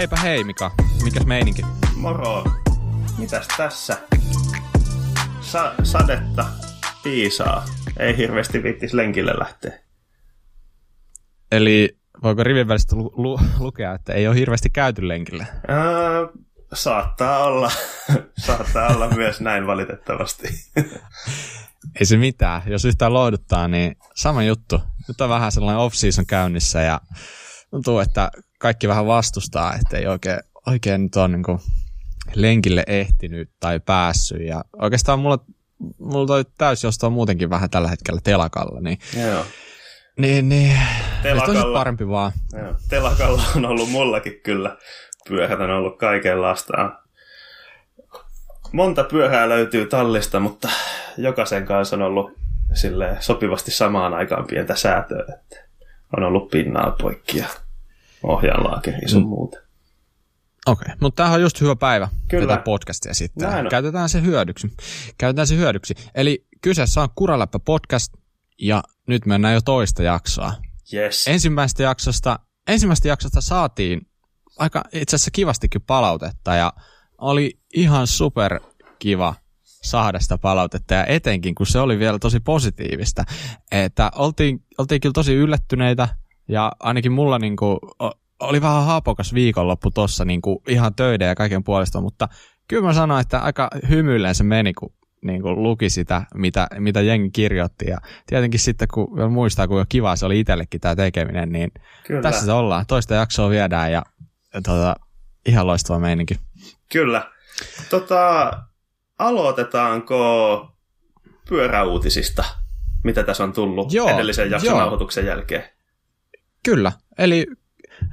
heipä hei Mika, mikäs meininki? Moro. Mitäs tässä? Sa- sadetta piisaa. Ei hirveästi viittis lenkille lähteä. Eli voiko rivin välistä lu- lu- lukea, että ei ole hirveästi käyty lenkille? Ää, saattaa olla. saattaa olla myös näin valitettavasti. Ei se mitään. Jos yhtään lohduttaa, niin sama juttu. Nyt on vähän sellainen off-season käynnissä ja tuntuu, että kaikki vähän vastustaa, että ei oikein, oikein nyt ole niin kuin lenkille ehtinyt tai päässyt. Ja oikeastaan mulla, mulla toi täysjosto muutenkin vähän tällä hetkellä telakalla, niin, Joo. niin, niin Telakalla. olisi parempi vaan. Joo. Telakalla on ollut mullakin kyllä. Pyöhät on ollut kaikenlaista. Monta pyöhää löytyy tallista, mutta jokaisen kanssa on ollut sille sopivasti samaan aikaan pientä säätöä. Että on ollut pinnaa poikki ja ohjaanlaakeri sun Mm. muuta. Okei, okay. mutta tämähän on just hyvä päivä Kyllä. tätä podcastia sitten. Näin on. Käytetään se hyödyksi. Käytetään se hyödyksi. Eli kyseessä on Kuraläppä podcast ja nyt mennään jo toista jaksoa. Yes. Ensimmäisestä jaksosta, ensimmäisestä jaksosta saatiin aika itse asiassa kivastikin palautetta ja oli ihan super kiva saada sitä palautetta ja etenkin kun se oli vielä tosi positiivista, että oltiin, oltiin kyllä tosi yllättyneitä ja ainakin mulla niinku, o- oli vähän haapokas viikonloppu tossa niinku ihan töiden ja kaiken puolesta, mutta kyllä mä sanoin, että aika hymyilleen se meni, kun niin kuin luki sitä, mitä, mitä jengi kirjoitti. Ja tietenkin sitten, kun muistaa, kuinka kiva se oli itsellekin tämä tekeminen, niin Kyllä. tässä se ollaan. Toista jaksoa viedään ja, ja tota, ihan loistava meininki. Kyllä. Tota, aloitetaanko pyöräuutisista, mitä tässä on tullut Joo, edellisen jakson nauhoituksen jälkeen? Kyllä. Eli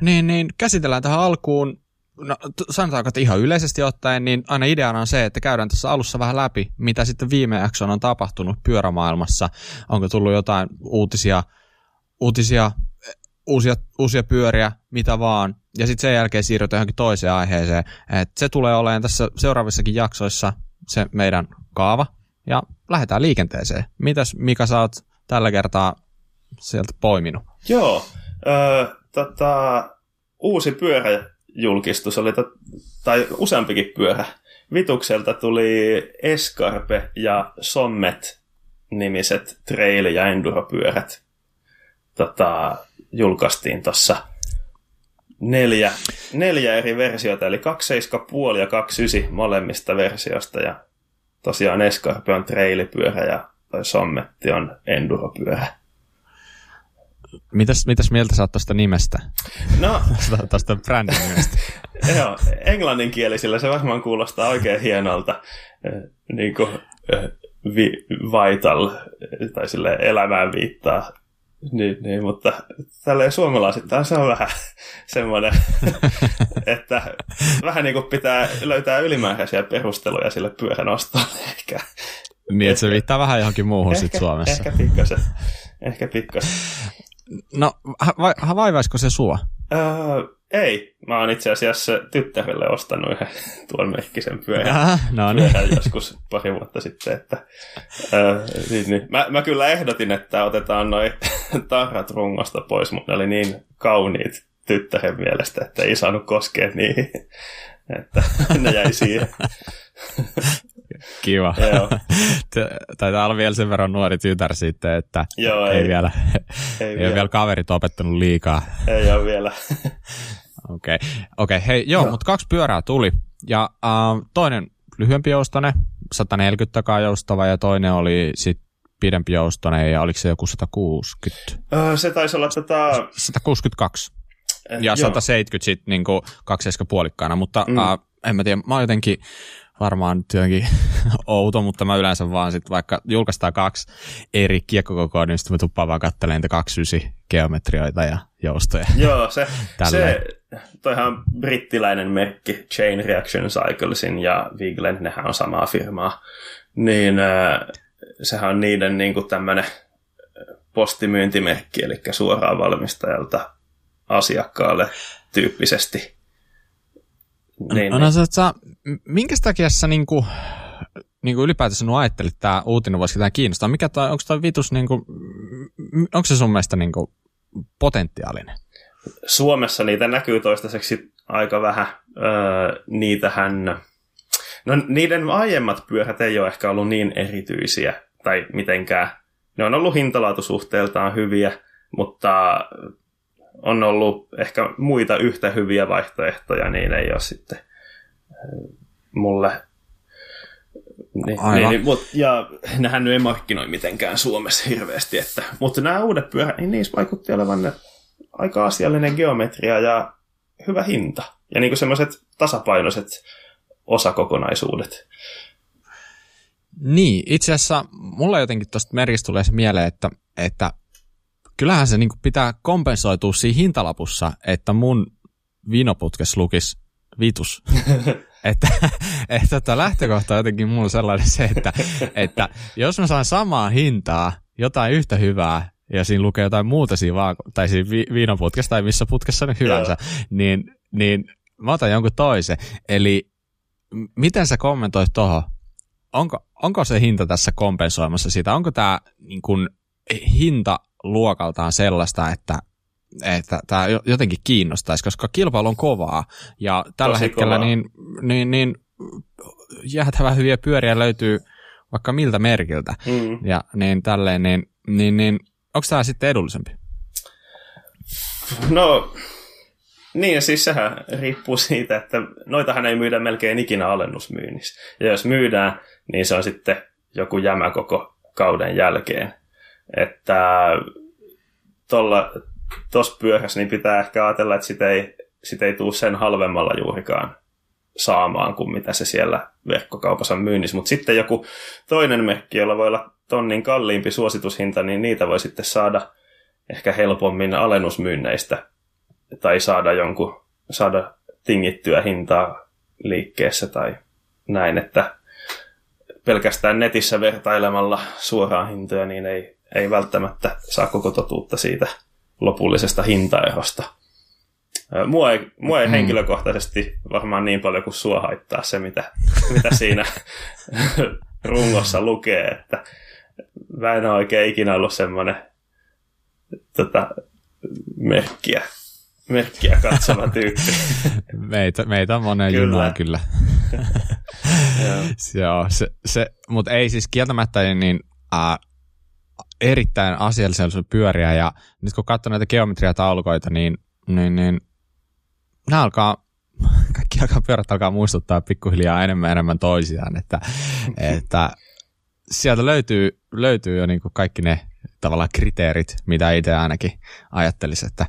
niin, niin, käsitellään tähän alkuun, no, sanotaanko, että ihan yleisesti ottaen, niin aina ideana on se, että käydään tässä alussa vähän läpi, mitä sitten viime jakson on tapahtunut pyörämaailmassa. Onko tullut jotain uutisia, uutisia eh, uusia, uusia pyöriä, mitä vaan. Ja sitten sen jälkeen siirrytään johonkin toiseen aiheeseen. Et se tulee olemaan tässä seuraavissakin jaksoissa se meidän kaava. Ja lähdetään liikenteeseen. Mitäs Mika sä oot tällä kertaa sieltä poiminut? Joo. Öö, tota, uusi pyöräjulkistus oli, tot, tai useampikin pyörä. Vitukselta tuli Escarpe ja Sommet nimiset trail- ja enduropyörät. Tota, julkaistiin tuossa neljä, neljä eri versiota, eli 2.7,5 ja 2.9 molemmista versiosta. Ja tosiaan Escarpe on trailipyörä ja Sommetti on enduropyörä. Mitäs, mitäs mieltä sä oot tuosta nimestä? No, Tuosta brändin nimestä. Joo, englanninkielisillä se varmaan kuulostaa oikein hienolta, niin kuin vi, vital, tai sille elämään viittaa. Niin, niin, mutta tälleen suomalaisittain se on vähän semmoinen, että vähän niin kuin pitää löytää ylimääräisiä perusteluja sille pyörän ostolle ehkä. Niin, että se viittaa vähän johonkin muuhun sit Suomessa. Ehkä pikkasen. Ehkä pikkasen. No, ha- vaivaisiko se sua? Öö, ei, mä oon itse asiassa tyttärelle ostanut yhden tuon merkkisen pyörän. Äh, no niin. pyörän joskus pari vuotta sitten. Että, ää, niin, niin. Mä, mä kyllä ehdotin, että otetaan noin tarrat rungosta pois, mutta ne oli niin kauniit tyttären mielestä, että ei saanut koskea niihin. Että ne jäi siihen. Kiva. Taitaa olla vielä sen verran nuori tytär sitten, että Joo, ei, ei, vielä, ei, ei ole vielä, vielä kaverit opettanut liikaa. ei ole vielä. Okei, okay. okay, hei, joo, Joo. mutta kaksi pyörää tuli. Ja äh, toinen lyhyempi joustone, 140 takaa joustava, ja toinen oli sitten pidempi joustone, ja oliko se joku 160? Öö, se taisi olla tota... 162. eh, Ja joo. 170 sitten niinku kaksi puolikkaana, mutta Mm. uh, en mä tiedä, mä oon jotenkin varmaan nyt jotenkin outo, mutta mä yleensä vaan sit vaikka julkaistaan kaksi eri kiekkokokoa, niin sitten mä tuppaan vaan kattelemaan niitä 29 geometrioita ja joustoja. Joo, se, se toihan brittiläinen merkki Chain Reaction Cyclesin ja Viglen, nehän on samaa firmaa. Niin äh, sehän on niiden niin kuin tämmöinen postimyyntimerkki, eli suoraan valmistajalta asiakkaalle tyyppisesti. Niin, No, no sä, minkä takia sä niinku, niinku ylipäätänsä nu ajattelit, että tämä uutinen voisi ketään kiinnostaa? Mikä toi, onko toi vitus, niinku, onko se sun mielestä niinku potentiaalinen? Suomessa niitä näkyy toistaiseksi aika vähän. Öö, niitähän, no niiden aiemmat pyörät ei ole ehkä ollut niin erityisiä tai mitenkään. Ne on ollut hintalaatusuhteeltaan hyviä, mutta on ollut ehkä muita yhtä hyviä vaihtoehtoja, niin ei ole sitten mulle niin, niin, niin, mut, ja nehän ei markkinoi mitenkään Suomessa hirveästi, että, mutta nämä uudet pyörät, niin niissä vaikutti olevan aika asiallinen geometria ja hyvä hinta. Ja niin semmoiset tasapainoiset osakokonaisuudet. Niin, itse asiassa mulla jotenkin tuosta merkistä tulee se mieleen, että, että kyllähän se niin pitää kompensoitua siinä hintalapussa, että mun vinoputkes lukisi vitus. että, että että lähtökohta on jotenkin mulla sellainen se, että, että jos mä saan samaa hintaa, jotain yhtä hyvää, ja siinä lukee jotain muuta siinä vaako- tai siinä vi- viinoputkessa tai missä putkessa nyt hyvänsä, niin, niin mä otan jonkun toisen. Eli miten sä kommentoit tuohon? Onko, onko se hinta tässä kompensoimassa sitä? Onko tämä niin kun, hinta luokaltaan sellaista, että että tämä jotenkin kiinnostaisi, koska kilpailu on kovaa ja tällä Tosi hetkellä kovaa. niin, niin, niin jäätävän hyviä pyöriä löytyy vaikka miltä merkiltä mm. ja niin tälleen, niin, niin, niin onko tämä sitten edullisempi? No, niin siis sehän riippuu siitä, että noitahan ei myydä melkein ikinä alennusmyynnissä. Ja jos myydään, niin se on sitten joku jämä koko kauden jälkeen. Että tuossa pyörässä niin pitää ehkä ajatella, että sitä ei, sitä ei tule sen halvemmalla juurikaan saamaan kuin mitä se siellä verkkokaupassa myynnissä. Mutta sitten joku toinen merkki, jolla voi olla tonnin kalliimpi suositushinta, niin niitä voi sitten saada ehkä helpommin alennusmyynneistä tai saada jonkun, saada tingittyä hintaa liikkeessä tai näin, että pelkästään netissä vertailemalla suoraan hintoja, niin ei, ei välttämättä saa koko totuutta siitä lopullisesta hintaerosta. Mua ei, mua ei mm. henkilökohtaisesti varmaan niin paljon kuin sua haittaa se, mitä, mitä siinä rungossa lukee, että mä en ole oikein ikinä ollut semmoinen tota, merkkiä, merkkiä katsova tyyppi. meitä, meitä on monen kyllä. junua kyllä. Joo, se, se, mutta ei siis kieltämättä niin äh, erittäin asiallisen pyöriä ja nyt kun katsoo näitä geometriataulukoita, niin, niin, niin nämä alkaa, kaikki alkaa pyörät alkaa muistuttaa pikkuhiljaa enemmän enemmän toisiaan, että, että sieltä löytyy, löytyy jo niin kuin kaikki ne tavallaan kriteerit, mitä itse ainakin ajattelisin, että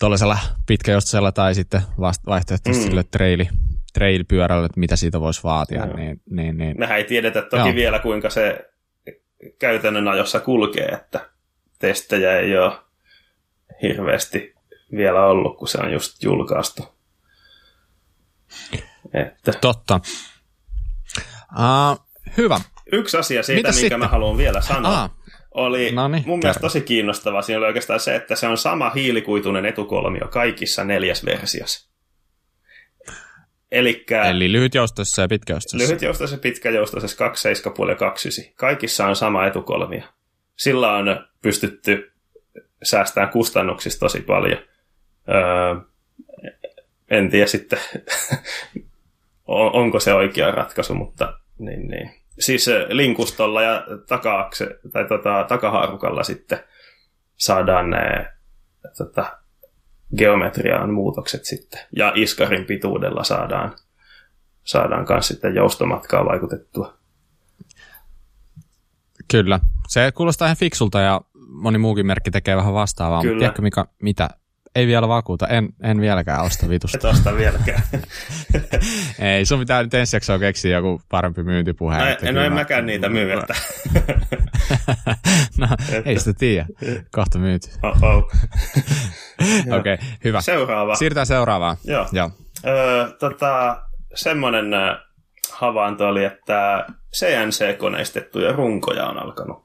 tuollaisella pitkäjostoisella tai sitten vaihtoehtoisesti mm. sille traili, trail-pyörällä, että mitä siitä voisi vaatia. No. Niin, niin, niin. Mehän ei tiedetä toki Joo. vielä, kuinka se käytännön ajossa kulkee, että testejä ei ole hirveästi vielä ollut, kun se on just julkaistu. Että. Totta. Uh, hyvä. Yksi asia siitä, Mitä minkä sitten? mä haluan vielä sanoa, ah. oli Noniin, mun mielestä tosi kiinnostavaa. Siinä oli oikeastaan se, että se on sama hiilikuituinen etukolmio kaikissa neljäs versiossa. Elikkä, Eli lyhytjoustoisessa ja pitkäjoustoisessa. Lyhytjoustoisessa ja pitkäjoustoisessa 2.7,5 ja 2.9. Kaikissa on sama etukolmio. Sillä on pystytty säästämään kustannuksista tosi paljon. Öö, en tiedä sitten, onko se oikea ratkaisu, mutta niin, niin. Siis linkustolla ja takaakse, tai tota, takahaarukalla sitten saadaan ne tota, geometriaan muutokset sitten. Ja iskarin pituudella saadaan, saadaan myös sitten joustomatkaa vaikutettua. Kyllä. Se kuulostaa ihan fiksulta ja moni muukin merkki tekee vähän vastaavaa. Kyllä. Mutta tiedätkö mikä, mitä? Ei vielä vakuuta. En, en vieläkään osta vitusta. Et osta vieläkään. ei, sun pitää nyt ensi jaksoa keksiä joku parempi myyntipuhe. No, en, no en mäkään niitä myy. Että... no, ei sitä tiedä. Kohta myyty. Oh, Okei, okay, hyvä. Seuraava. Siirrytään seuraavaan. Joo. Joo. Öö, tota, semmoinen havainto oli, että CNC-koneistettuja runkoja on alkanut,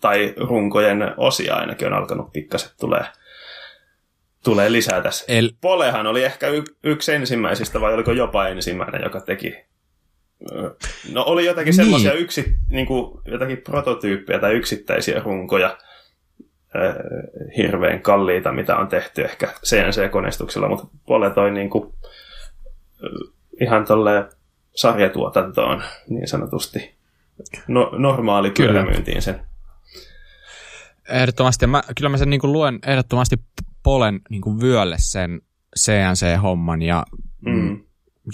tai runkojen osia ainakin on alkanut pikkaset tulee, tulee lisää tässä. El... Polehan oli ehkä y- yksi ensimmäisistä, vai oliko jopa ensimmäinen, joka teki No oli jotakin niin. semmoisia yksi, niin kuin, jotakin prototyyppejä tai yksittäisiä runkoja, hirveän kalliita, mitä on tehty ehkä CNC-koneistuksella, mutta Pole toi niin kuin, ihan tolle sarjatuotantoon niin sanotusti no, normaali pyörämyyntiin sen. Ehdottomasti. Mä, kyllä mä sen niin kuin luen ehdottomasti Polen niin kuin vyölle sen CNC-homman ja mm.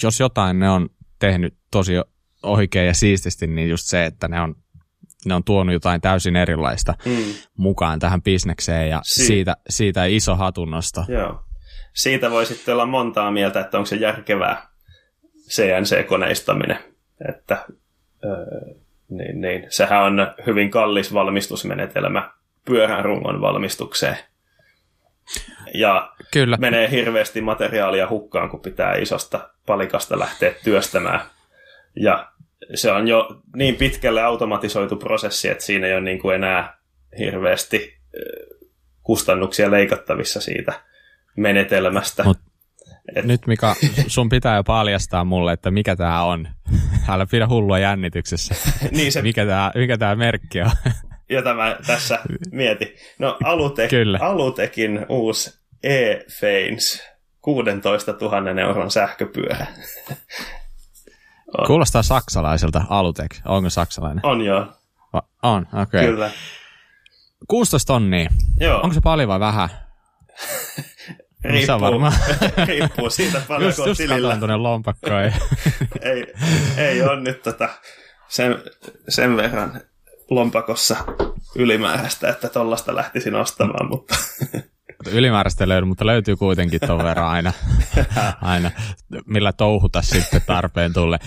jos jotain ne on tehnyt tosi oikein ja siististi, niin just se, että ne on, ne on tuonut jotain täysin erilaista mm. mukaan tähän bisnekseen ja si- siitä, siitä iso hatunnosto. Joo. Siitä voi sitten olla montaa mieltä, että onko se järkevää CNC-koneistaminen. Että, öö, niin, niin. Sehän on hyvin kallis valmistusmenetelmä pyörän rungon valmistukseen. Ja Kyllä. menee hirveästi materiaalia hukkaan, kun pitää isosta palikasta lähteä työstämään. Ja se on jo niin pitkälle automatisoitu prosessi, että siinä ei ole niin kuin enää hirveästi kustannuksia leikattavissa siitä menetelmästä. Mut Et... Nyt Mika, sun pitää jo paljastaa mulle, että mikä tämä on. Älä pidä hullua jännityksessä. niin se... mikä tämä mikä tää merkki on? jota mä tässä mietin. No Alute, Kyllä. Alutekin uusi e-Fains 16 000 euron sähköpyörä. On. Kuulostaa saksalaiselta Alutek. Onko saksalainen? On joo. Va- on, okei. Okay. Kyllä. 16 tonnia. Joo. Onko se paljon vai vähän? Riippuu, varmaan. riippuu siitä paljon just, just tilillä. tuonne lompakkoon. ei, ei ole nyt tota sen, sen verran lompakossa ylimääräistä, että tollasta lähtisin ostamaan, mutta... Ylimääräistä löydy, mutta löytyy kuitenkin tuon verran aina, aina, millä touhuta sitten tarpeen tulle.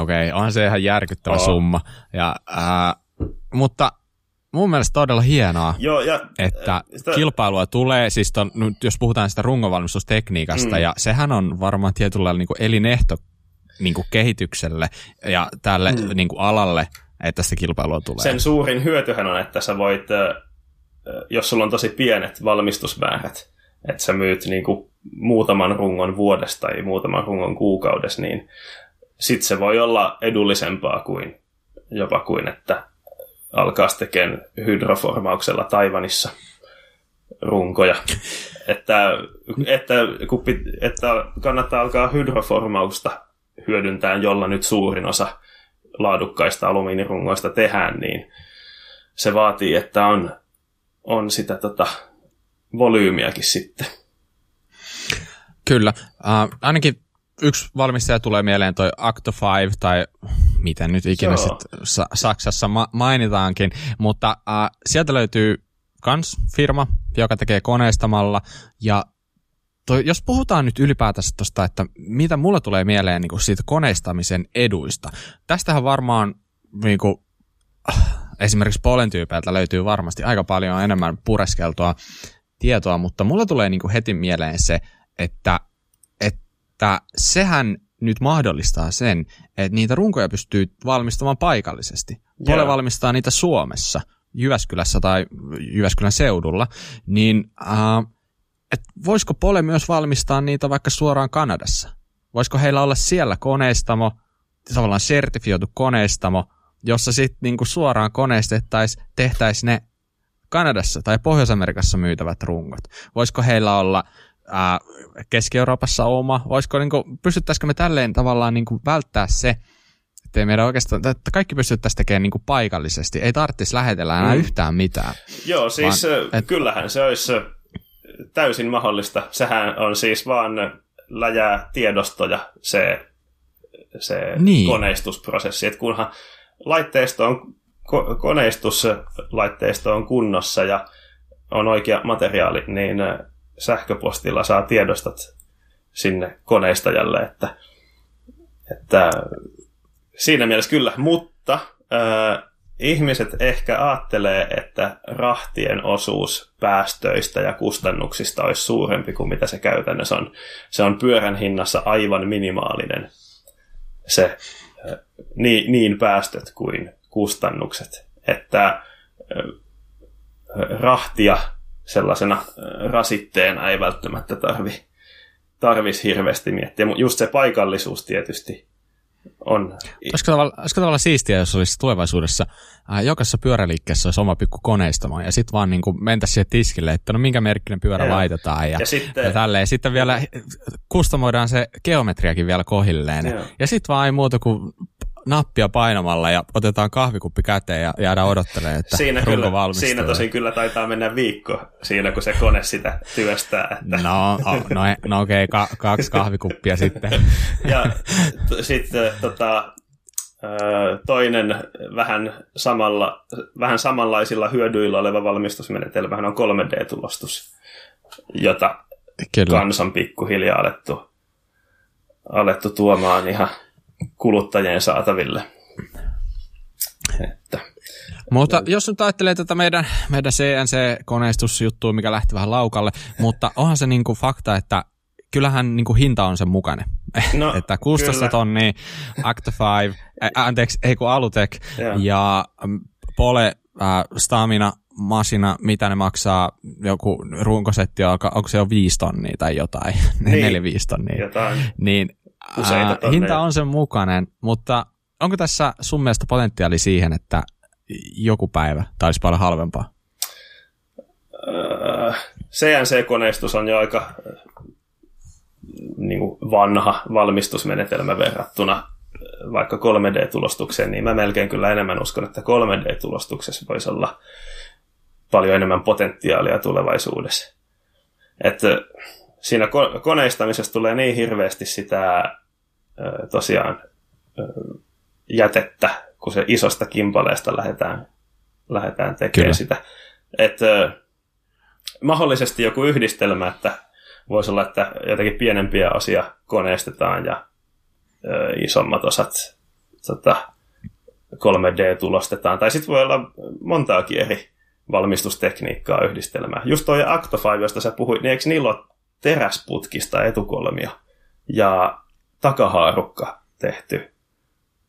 Okei, okay, on se ihan järkyttävä oh. summa. Ja, äh, mutta mun mielestä todella hienoa, Joo, ja, että sitä... kilpailua tulee, siis ton, nyt jos puhutaan sitä rungonvalmistustekniikasta, mm. ja sehän on varmaan tietyllä lailla niin elinehto niin kehitykselle ja tälle mm. niin alalle, että sitä kilpailua tulee. Sen suurin hyötyhän on, että sä voit, jos sulla on tosi pienet valmistusmäärät, että sä myyt niin kuin muutaman rungon vuodesta tai muutaman rungon kuukaudessa, niin sit se voi olla edullisempaa kuin jopa kuin, että alkaa tekemään hydroformauksella Taivanissa runkoja. että, että, kun pit, että kannattaa alkaa hydroformausta hyödyntää, jolla nyt suurin osa laadukkaista alumiinirungoista tehdään, niin se vaatii, että on, on sitä tota, volyymiakin sitten. Kyllä. Uh, ainakin yksi valmistaja tulee mieleen toi Acto 5 tai miten nyt ikinä sit Sa- Saksassa ma- mainitaankin, mutta uh, sieltä löytyy kans firma, joka tekee koneistamalla ja toi, jos puhutaan nyt ylipäätänsä tuosta, että mitä mulle tulee mieleen niin siitä koneistamisen eduista. Tästähän varmaan niin kuin, esimerkiksi polentyypeiltä löytyy varmasti aika paljon enemmän pureskeltua tietoa, mutta mulle tulee niin kuin heti mieleen se, että, että sehän nyt mahdollistaa sen, että niitä runkoja pystyy valmistamaan paikallisesti. Pole yeah. valmistaa niitä Suomessa, Jyväskylässä tai Jyväskylän seudulla, niin äh, että voisiko Pole myös valmistaa niitä vaikka suoraan Kanadassa? Voisiko heillä olla siellä koneistamo, tavallaan sertifioitu koneistamo, jossa sitten niinku suoraan koneistettaisiin, tehtäisiin ne Kanadassa tai Pohjois-Amerikassa myytävät rungot? Voisiko heillä olla ää, Keski-Euroopassa oma? Voisiko, niinku, pystyttäisikö me tälleen tavallaan niinku välttää se, että meidän oikeastaan, että kaikki pystyttäisiin tekemään niinku paikallisesti. Ei tarvitsisi lähetellä enää mm. yhtään mitään. Joo, siis vaan, et, kyllähän se olisi täysin mahdollista. Sehän on siis vaan läjää tiedostoja se, se niin. koneistusprosessi. Et kunhan laitteisto on, ko, koneistuslaitteisto on kunnossa ja on oikea materiaali, niin sähköpostilla saa tiedostot sinne koneistajalle, että, että siinä mielessä kyllä, mutta ää, ihmiset ehkä ajattelee, että rahtien osuus päästöistä ja kustannuksista olisi suurempi kuin mitä se käytännössä on. Se on pyörän hinnassa aivan minimaalinen se niin, niin päästöt kuin kustannukset. Että rahtia sellaisena rasitteena ei välttämättä tarvi, tarvisi hirveästi miettiä, just se paikallisuus tietysti on. Olisiko tavallaan, olisiko tavallaan siistiä, jos olisi tulevaisuudessa äh, jokaisessa pyöräliikkeessä olisi oma pikku koneistomo ja sitten vaan niin mentäisiin siihen tiskille, että no minkä merkkinen pyörä Joo. laitetaan ja, Ja sitten- ja tälleen. Sitten vielä kustomoidaan se geometriakin vielä kohilleen. Joo. Ja sitten vaan ei muuta kuin nappia painamalla ja otetaan kahvikuppi käteen ja jäädään odottelemaan, että Siinä, runko kyllä, valmistuu. siinä tosin kyllä taitaa mennä viikko siinä, kun se kone sitä työstää. Että. No, no, no okei, okay, ka, kaksi kahvikuppia sitten. Ja t- sitten tota, ö, toinen vähän, samalla, vähän samanlaisilla hyödyillä oleva valmistusmenetelmähän on 3D-tulostus, jota Kyllä. kansan pikkuhiljaa alettu, alettu tuomaan ihan kuluttajien saataville. Että, Mutta jos nyt ajattelee tätä meidän, meidän CNC-koneistusjuttua, mikä lähti vähän laukalle, mutta onhan se niinku fakta, että kyllähän niinku hinta on sen mukainen. No, että 16 kyllä. tonnia, Acta 5, ä, anteeksi, ei kun Alutek Joo. ja mm, Pole, äh, Stamina, Masina, mitä ne maksaa, joku runkosetti, onko, onko se jo 5 tonnia tai jotain, Niin. 4-5 tonnia. jotain. Niin Useita ää, hinta on sen mukainen, mutta onko tässä sun mielestä potentiaali siihen, että joku päivä tämä olisi paljon halvempaa? Öö, CNC-koneistus on jo aika niin kuin vanha valmistusmenetelmä verrattuna vaikka 3D-tulostukseen, niin mä melkein kyllä enemmän uskon, että 3D-tulostuksessa voisi olla paljon enemmän potentiaalia tulevaisuudessa. Että siinä ko- koneistamisessa tulee niin hirveästi sitä tosiaan jätettä, kun se isosta kimpaleesta lähdetään, lähdetään tekemään Kyllä. sitä. Että mahdollisesti joku yhdistelmä, että voisi olla, että jotakin pienempiä osia koneistetaan ja ö, isommat osat tota, 3D-tulostetaan. Tai sitten voi olla montaakin eri valmistustekniikkaa yhdistelmää. Just toi Acto 5, josta sä puhuit, niin eikö niillä ole teräsputkista etukolmia ja takahaarukka tehty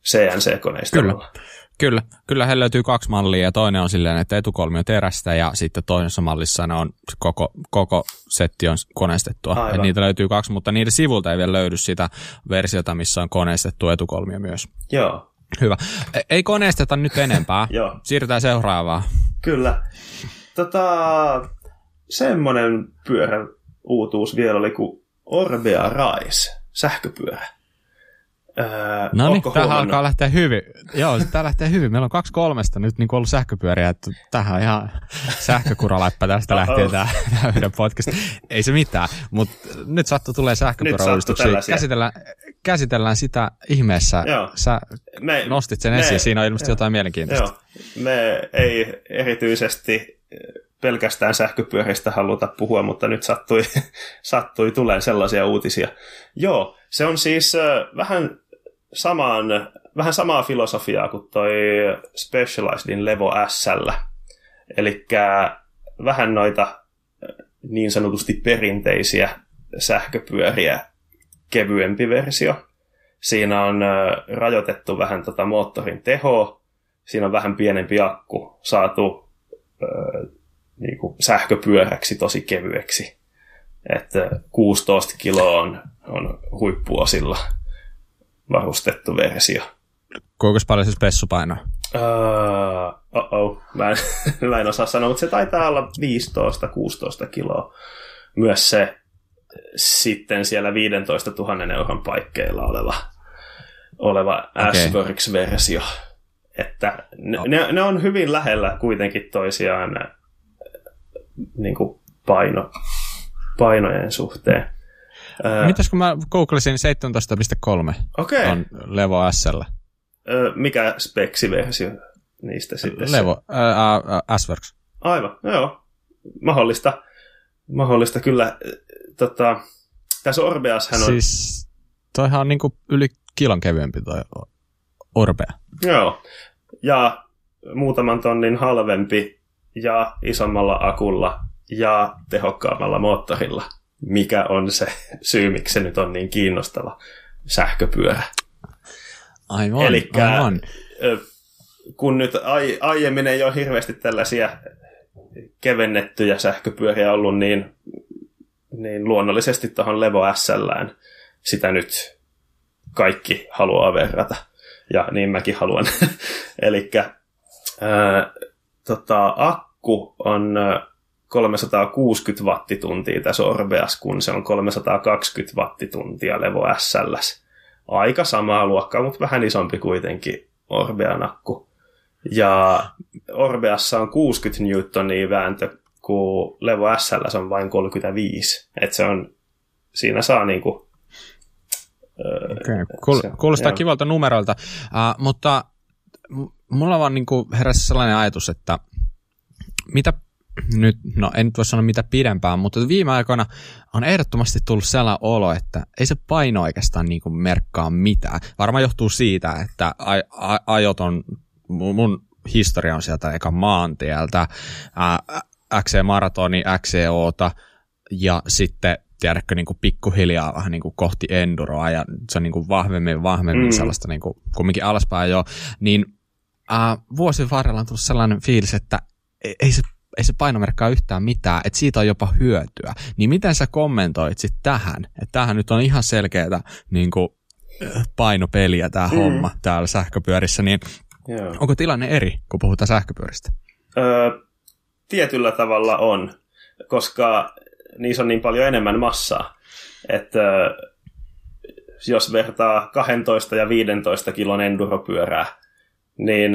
CNC-koneistolla? Kyllä, kyllä heillä löytyy kaksi mallia ja toinen on silleen, että etukolmi on terästä ja sitten toisessa mallissa ne on koko, koko setti on koneistettua. Et niitä löytyy kaksi, mutta niiden sivulta ei vielä löydy sitä versiota, missä on koneistettu etukolmio myös. Joo, Hyvä. E- Ei koneisteta nyt enempää. joo. Siirrytään seuraavaan. Kyllä. Tota, semmonen pyörä uutuus vielä oli kuin Orbea Rise, sähköpyörä. Öö, No niin, tähän huomannut? alkaa lähteä hyvin. Joo, tämä lähtee hyvin. Meillä on kaksi kolmesta nyt niin ollut sähköpyöriä. Että tähän on ihan sähkökuraläppä tästä Uh-oh. lähtien tämä meidän podcast. Ei se mitään, mutta nyt sattuu tulee sähköpyöräuudistuksia. Käsitellään, käsitellään sitä ihmeessä. Joo. Sä Me, nostit sen me- esiin, siinä on ilmeisesti joo. jotain mielenkiintoista. Joo, me ei erityisesti pelkästään sähköpyöristä haluta puhua, mutta nyt sattui, sattui tulee sellaisia uutisia. Joo, se on siis äh, vähän, samaan, vähän samaa filosofiaa kuin toi Specializedin Levo SL. Eli vähän noita niin sanotusti perinteisiä sähköpyöriä kevyempi versio. Siinä on rajoitettu vähän tota moottorin tehoa, siinä on vähän pienempi akku, saatu niin kuin sähköpyöräksi tosi kevyeksi. Että 16 kiloa on, on huippuosilla varustettu versio. Kuinka paljon se spessu painaa? Öö, oh mä, en, mä en osaa sanoa, mutta se taitaa olla 15-16 kiloa. Myös se sitten siellä 15 000 euron paikkeilla oleva, oleva Okei. Ashworks-versio. Että ne, No. ne, ne, on hyvin lähellä kuitenkin toisiaan niin kuin paino, painojen suhteen. Öö, Mitäs kun mä googlesin 17.3 Okei, on Levo SL. öö, mikä speksiversio niistä sitten? Levo, ää, S-Works. Aivan, joo. Mahdollista, mahdollista kyllä. Tota, tässä Orbeashän on, siis... Siis toihan on niinku yli kilon kevyempi toi Orbea. joo, ja muutaman tonnin halvempi ja isommalla akulla ja tehokkaammalla moottorilla, mikä on se syy, miksi se nyt on niin kiinnostava sähköpyörä. Aivan, Elikkä- aivan. Kun nyt ai, aiemmin ei ole hirveästi tällaisia kevennettyjä sähköpyöriä ollut, niin, niin luonnollisesti tuohon Levo SLään sitä nyt kaikki haluaa verrata. Ja niin mäkin haluan. Eli tota, akku on 360 wattituntia tässä Orbeas, kun se on 320 wattituntia Levo SLS. Aika samaa luokkaa, mutta vähän isompi kuitenkin Orbean akku. Ja Orbeassa on 60 newtonia vääntö, kun Levo SLS on vain 35. Et se on, siinä saa niinku... Okay. Kuul- kuulostaa kivalta numeroilta, uh, mutta mulla vaan niinku heräsi sellainen ajatus, että mitä nyt, no en nyt voi sanoa mitä pidempään, mutta viime aikoina on ehdottomasti tullut sellainen olo, että ei se paino oikeastaan niin kuin merkkaa mitään. Varmaan johtuu siitä, että ajot on, mun historia on sieltä eka maantieltä, XC-maratoni, XCOta ja sitten tiedätkö, niin kuin pikkuhiljaa vähän niin kuin kohti enduroa ja se on niin kuin vahvemmin vahvemmin mm. sellaista niin kuin, kumminkin alaspäin jo, niin äh, vuosien varrella on tullut sellainen fiilis, että ei se ei se paino merkkaa yhtään mitään, että siitä on jopa hyötyä. Niin miten sä kommentoit sitten tähän? Että tämähän nyt on ihan selkeää niin kuin, painopeliä tämä mm. homma täällä sähköpyörissä, niin Joo. onko tilanne eri, kun puhutaan sähköpyöristä? Öö, tietyllä tavalla on, koska niissä on niin paljon enemmän massaa, että jos vertaa 12 ja 15 kilon enduropyörää, niin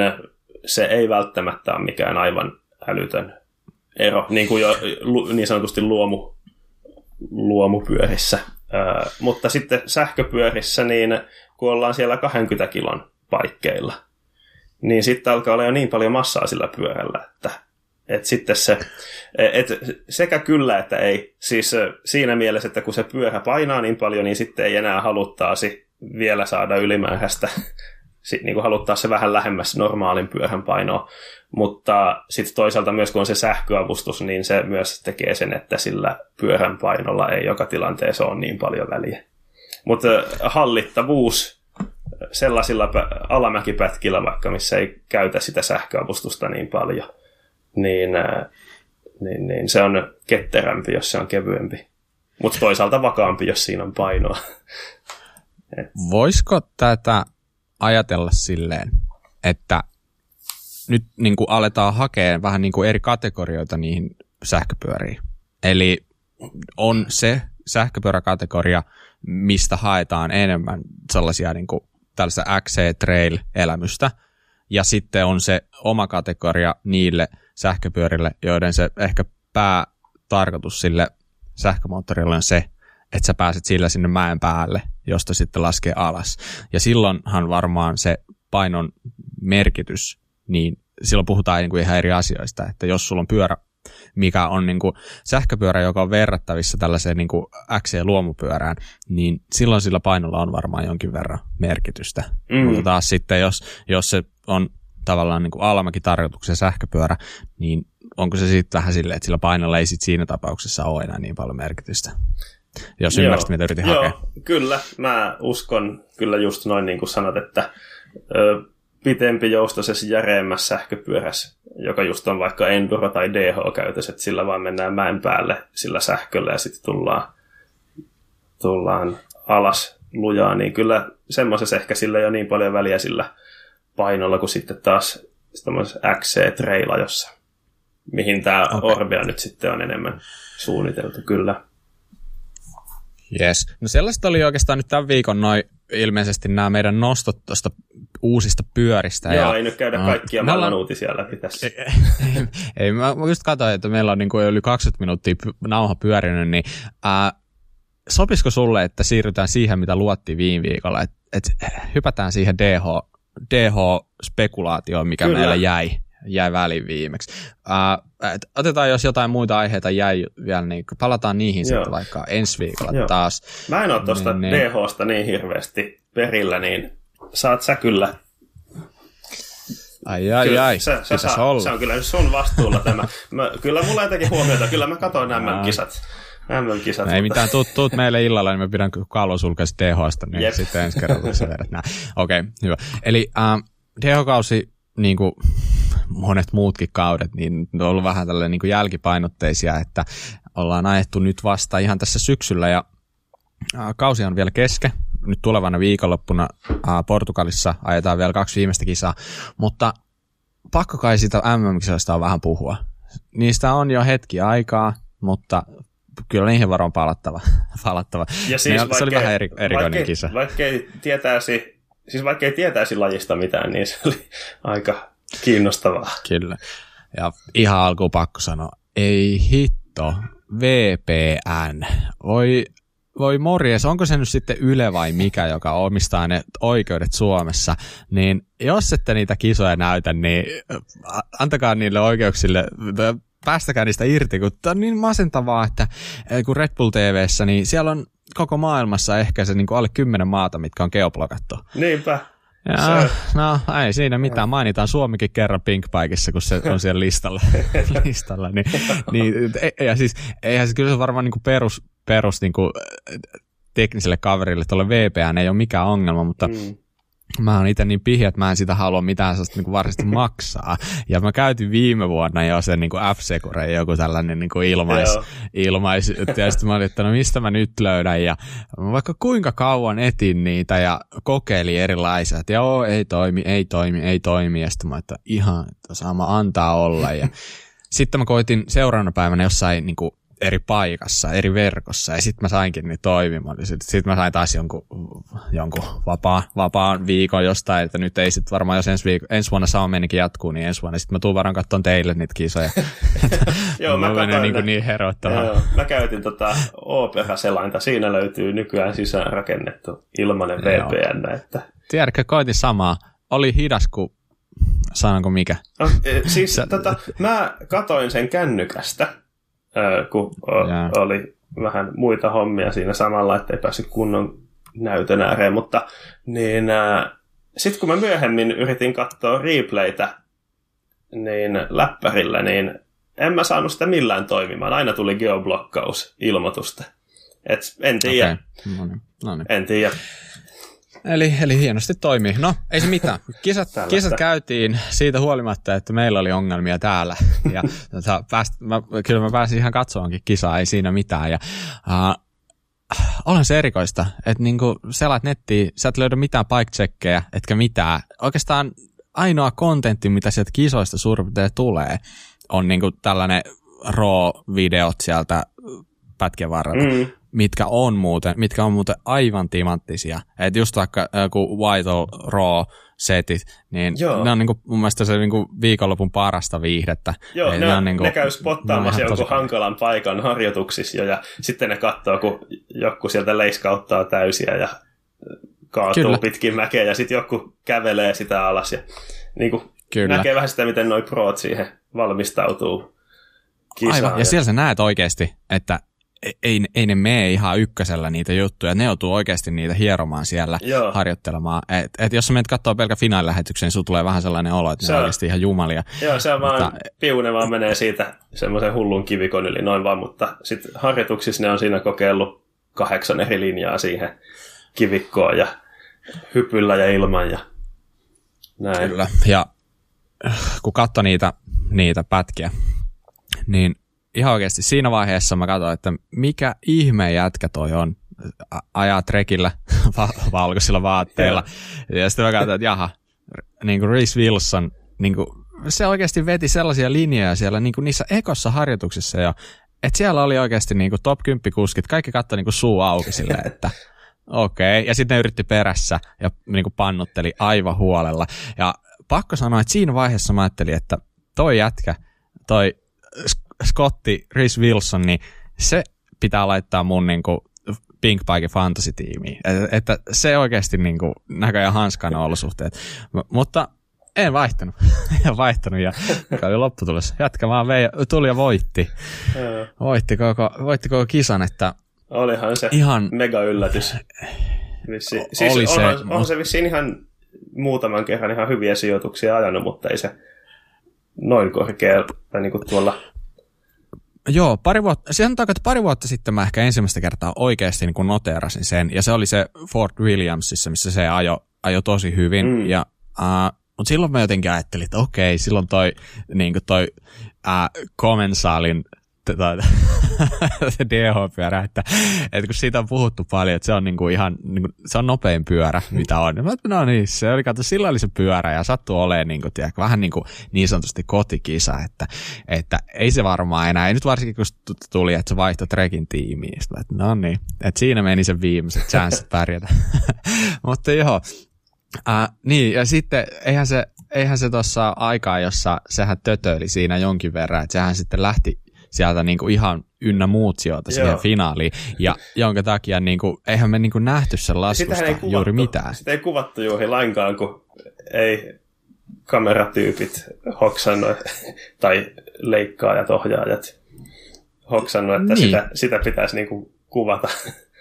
se ei välttämättä ole mikään aivan älytön ero, niin kuin jo niin sanotusti luomu, luomupyörissä. Ää, mutta sitten sähköpyörissä, niin kun ollaan siellä 20 kilon paikkeilla, niin sitten alkaa olla jo niin paljon massaa sillä pyörällä, että et sitten se, et sekä kyllä että ei. Siis siinä mielessä, että kun se pyörä painaa niin paljon, niin sitten ei enää haluttaasi vielä saada ylimääräistä niin kuin haluttaa se vähän lähemmäs normaalin pyörän painoa. Mutta sitten toisaalta myös kun on se sähköavustus, niin se myös tekee sen, että sillä pyörän painolla ei joka tilanteessa ole niin paljon väliä. Mutta hallittavuus sellaisilla alamäkipätkillä vaikka, missä ei käytä sitä sähköavustusta niin paljon, niin, niin, niin se on ketterämpi, jos se on kevyempi. Mutta toisaalta vakaampi, jos siinä on painoa. Voisiko tätä ajatella silleen, että nyt niin kuin aletaan hakea vähän niin kuin eri kategorioita niihin sähköpyöriin. Eli on se sähköpyöräkategoria, mistä haetaan enemmän sellaisia niin kuin tällaista XC-trail-elämystä, ja sitten on se oma kategoria niille sähköpyörille, joiden se ehkä päätarkoitus sille sähkömoottorille on se, että sä pääset sillä sinne mäen päälle, josta sitten laskee alas. Ja silloinhan varmaan se painon merkitys niin silloin puhutaan niin kuin ihan eri asioista, että jos sulla on pyörä, mikä on niin kuin sähköpyörä, joka on verrattavissa tällaiseen niin kuin XC-luomupyörään, niin silloin sillä painolla on varmaan jonkin verran merkitystä. Mm. Mutta taas sitten, jos, jos se on tavallaan niin kuin alamäki tarkoituksen sähköpyörä, niin onko se sitten vähän silleen, että sillä painolla ei sit siinä tapauksessa ole enää niin paljon merkitystä? Jos ymmärsit, mitä yritin Joo, hakea. kyllä. Mä uskon kyllä just noin niin kuin sanot, että ö, pitempi joustoisessa järeemmässä sähköpyörässä, joka just on vaikka Enduro tai DH-käytös, että sillä vaan mennään mäen päälle sillä sähköllä ja sitten tullaan, tullaan alas lujaa, niin kyllä semmoisessa ehkä sillä ei ole niin paljon väliä sillä painolla kuin sitten taas XC-treila, jossa mihin tämä okay. Orbea nyt sitten on enemmän suunniteltu, kyllä. Yes. No sellaista oli oikeastaan nyt tämän viikon noin ilmeisesti nämä meidän nostot tuosta uusista pyöristä. Joo, ja, ei nyt käydä kaikkia uh, maailman uutisia läpi tässä. Ei, ei, ei mä just katsoin, että meillä on niin kuin yli 20 minuuttia nauha pyörinyt, niin uh, sopisiko sulle, että siirrytään siihen, mitä luottiin viime viikolla, että et hypätään siihen DH, DH-spekulaatioon, mikä Kyllä. meillä jäi? Jäi väliin viimeksi. Uh, otetaan, jos jotain muita aiheita jäi vielä, niin palataan niihin Joo. sitten vaikka ensi viikolla Joo. taas. Mä en ole tuosta niin, DHsta niin hirveästi perillä, niin saat sä kyllä Ai ai kyllä, ai, se, se, saa, olla. se on kyllä sun vastuulla tämä. Mä, kyllä mulla jotenkin huomiota, kyllä mä katsoin nämä kisat. MM-kisat. Ei mitään, tuut, tuut meille illalla, niin mä pidän kalvon sulkeista DHsta, niin Jep. sitten ensi kerralla sä vedät Okei, okay, hyvä. Eli ähm, DH-kausi, niin kuin monet muutkin kaudet, niin on ollut vähän tällainen niin kuin jälkipainotteisia, että ollaan ajettu nyt vasta ihan tässä syksyllä ja kausi on vielä keske. nyt tulevana viikonloppuna Portugalissa ajetaan vielä kaksi viimeistä kisaa, mutta pakko kai sitä MM-kisoista on vähän puhua. Niistä on jo hetki aikaa, mutta kyllä niihin varmaan palattava. palattava. Ja siis ne, se oli vähän eri, erikoinen vaikkei, kisa. Vaikkei tietäisi, siis vaikkei tietäisi lajista mitään, niin se oli aika kiinnostavaa. Kyllä. Ja ihan alkuun pakko sanoa, ei hitto, VPN. Voi, voi morjes, onko se nyt sitten Yle vai mikä, joka omistaa ne oikeudet Suomessa, niin jos ette niitä kisoja näytä, niin antakaa niille oikeuksille, päästäkää niistä irti, kun tämä on niin masentavaa, että kun Red Bull TVssä, niin siellä on koko maailmassa ehkä se niin kuin alle kymmenen maata, mitkä on geoblokattu. Niinpä. Ja, se... No, ei siinä mitään. Mainitaan Suomikin kerran Pink Bikeissa, kun se on siellä listalla. listalla niin, niin, e, ja siis, eihän se kyllä se varmaan niin kuin perus, perus niin kuin, tekniselle kaverille, tuolle VPN ei ole mikään ongelma, mutta mm mä oon itse niin pihiä, että mä en sitä halua mitään sellaista niin varsinaisesti maksaa. Ja mä käytin viime vuonna jo sen niin F-Secure, joku tällainen niin kuin ilmais, ilmais. Ja sitten mä olin, että no mistä mä nyt löydän. Ja vaikka kuinka kauan etin niitä ja kokeilin erilaisia, että joo, ei toimi, ei toimi, ei toimi. Ja sitten mä että ihan, että saa antaa olla. Ja sitten mä koitin seuraavana päivänä jossain niin kuin eri paikassa, eri verkossa, ja sitten mä sainkin ne toimimaan. Sitten sit mä sain taas jonkun, jonkun vapaa, vapaan viikon jostain, että nyt ei sitten varmaan, jos ensi, viikko, ensi vuonna saa menikin jatkuu, niin ensi vuonna sitten mä tuun varmaan katsomaan teille niitä kisoja. joo, mä, mä niin, kuin niin. Joo, mä käytin tota Opera-selainta, siinä löytyy nykyään sisäänrakennettu ilmanen VPN. Että... Tiedätkö, koitin samaa. Oli hidas kuin sanonko mikä? No, e, siis Sä... tota, mä katoin sen kännykästä, kun yeah. oli vähän muita hommia siinä samalla, ettei päässyt kunnon näytön ääreen, mutta niin sitten kun mä myöhemmin yritin katsoa replaytä niin läppärillä, niin en mä saanut sitä millään toimimaan. Aina tuli geoblokkaus ilmoitusta. Et en tiedä. Okay. No niin. No niin. En tiedä. Eli, eli hienosti toimii. No, ei se mitään. Kisat, kisat käytiin siitä huolimatta, että meillä oli ongelmia täällä. Ja tota, pääst, mä, kyllä mä pääsin ihan katsoankin kisaa, ei siinä mitään. Ja, uh, olen se erikoista, että niinku selaat nettiin, sä et löydä mitään bike etkä mitään. Oikeastaan ainoa kontentti, mitä sieltä kisoista suurin tulee, on niinku tällainen raw-videot sieltä pätkän varrelta. Mm mitkä on muuten, mitkä on muuten aivan timanttisia. Että just vaikka joku White Raw setit, niin Joo. ne on niinku, mun mielestä se niinku viikonlopun parasta viihdettä. Joo, ne, ne, on niinku, ne käy spottaamassa jonkun tosi... hankalan paikan harjoituksissa jo, ja sitten ne katsoo, kun joku sieltä leiskauttaa täysiä ja kaatuu Kyllä. pitkin mäkeä, ja sitten joku kävelee sitä alas, ja niinku, Kyllä. näkee vähän sitä, miten noi proot siihen valmistautuu kisaan. Aivan, ja, ja siellä sä näet oikeasti, että ei, ei ne mene ihan ykkösellä niitä juttuja, ne joutuu oikeasti niitä hieromaan siellä Joo. harjoittelemaan. Et, et jos sä menet katsoa pelkä finaalilähetyksen, niin sulla tulee vähän sellainen olo, että se ne on oikeasti ihan jumalia. Joo, se on mutta, vaan, piune vaan menee siitä semmoisen hullun kivikon yli noin vaan, mutta sitten harjoituksissa ne on siinä kokeillut kahdeksan eri linjaa siihen kivikkoon ja hypyllä ja ilman ja näin. Kyllä, ja kun katsoi niitä, niitä pätkiä, niin ihan oikeasti siinä vaiheessa mä katsoin, että mikä ihme jätkä toi on. Ajaa trekillä valkoisilla vaatteilla. ja sitten mä katsoin, että jaha, niin kuin Reese Wilson, niin kuin, se oikeasti veti sellaisia linjoja siellä niin kuin niissä ekossa harjoituksissa jo, että siellä oli oikeasti niin kuin top 10 kuskit, kaikki katsoi niin kuin suu auki silleen, että okei. Okay. Ja sitten ne yritti perässä ja niin kuin pannutteli aivan huolella. Ja pakko sanoa, että siinä vaiheessa mä ajattelin, että toi jätkä, toi Scotti, Chris Wilson, niin se pitää laittaa mun niin kuin, Pink Pike Fantasy-tiimiin. Et, että se oikeasti niin kuin, näköjään hanskan olosuhteet. M- mutta en vaihtanut. en vaihtanut ja oli lopputulos. Jatka vaan vei, tuli ja voitti. voitti, koko, voitti koko kisan, että Olihan se ihan mega yllätys. Vissi. Siis oli onhan, se, on se vissiin ihan muutaman kerran ihan hyviä sijoituksia ajanut, mutta ei se noin korkea tai niin kuin tuolla Joo, pari vuotta, sen takia, että pari vuotta sitten mä ehkä ensimmäistä kertaa oikeasti niin noteerasin sen, ja se oli se Fort Williamsissa, missä se ajo, ajo tosi hyvin, mm. ja uh, mutta silloin mä jotenkin ajattelin, että okei, silloin toi, niin toi uh, Komensaalin toi, se DH-pyörä, että, että kun siitä on puhuttu paljon, että se on niinku ihan, niinku, se on nopein pyörä, mitä on. Mä, no niin, se oli, kato, sillä oli se pyörä ja sattuu olemaan niinku, tiedä, vähän niin kuin niin sanotusti kotikisa, että, että ei se varmaan enää, ei nyt varsinkin kun tuli, että se vaihtoi Trekin tiimiin, että no niin, että siinä meni se viimeiset chanssit pärjätä. Mutta joo, Äh, niin, ja sitten eihän se, eihän se tuossa aikaa, jossa sehän tötöili siinä jonkin verran, että sehän sitten lähti sieltä niinku ihan ynnä muut sijoita siihen finaaliin, ja jonka takia niinku, eihän me niinku nähty sen laskusta ei kuvattu, juuri mitään. Sitä ei kuvattu juuri lainkaan, kun ei kameratyypit hoksannut, tai leikkaajat, ohjaajat hoksannut, että niin. sitä, sitä pitäisi niinku kuvata.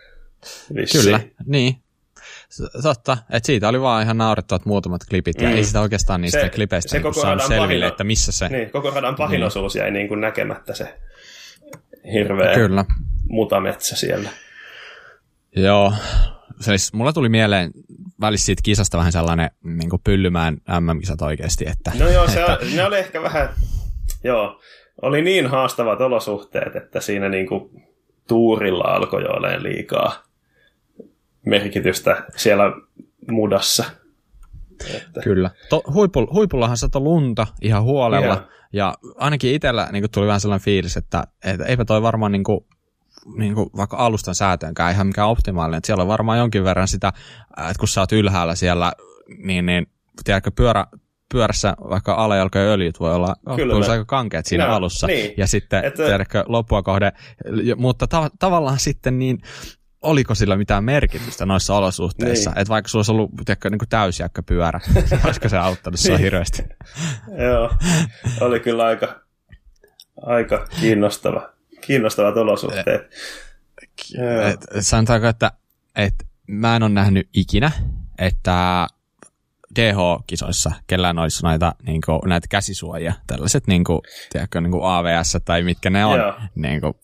Vissiin. Kyllä, niin. Totta, että siitä oli vaan ihan naurettavat muutamat klipit, mm. ja ei sitä oikeastaan niistä se, klipeistä se niin saanut selville, pahino, että missä se... Niin, koko radan pahin niin. osuus jäi niin kuin näkemättä se hirveä Kyllä. mutametsä siellä. Joo, siis mulla tuli mieleen välissä siitä kisasta vähän sellainen niin kuin pyllymään MM-kisat oikeasti. Että, no joo, se, että... ne oli ehkä vähän, joo, oli niin haastavat olosuhteet, että siinä niin kuin tuurilla alkoi jo olemaan liikaa merkitystä siellä mudassa. Että. Kyllä. To, huipul, huipullahan sato lunta ihan huolella, yeah. ja ainakin itsellä niin tuli vähän sellainen fiilis, että, että eipä toi varmaan niin kuin, niin kuin vaikka alustan säätöönkään ihan mikään optimaalinen. Että siellä on varmaan jonkin verran sitä, että kun sä oot ylhäällä siellä, niin, niin tiedätkö, pyörä, pyörässä vaikka alajalkojen öljyt voi olla Kyllä. aika kankeat siinä no, alussa. Niin. Ja sitten, että... tiedätkö, loppua kohde. Mutta ta- tavallaan sitten niin, oliko sillä mitään merkitystä noissa olosuhteissa, niin. että vaikka sulla olisi ollut tiedätkö, niin täysjäkkä pyörä, olisiko se auttanut niin. hirveästi? Joo, oli kyllä aika, aika kiinnostava, kiinnostavat olosuhteet. Et, et, sanotaanko, että et, mä en ole nähnyt ikinä, että DH-kisoissa kellään olisi näitä, niin kuin, näitä käsisuojia, tällaiset niin kuin, tiedätkö, niin kuin AVS tai mitkä ne on. Niin kuin,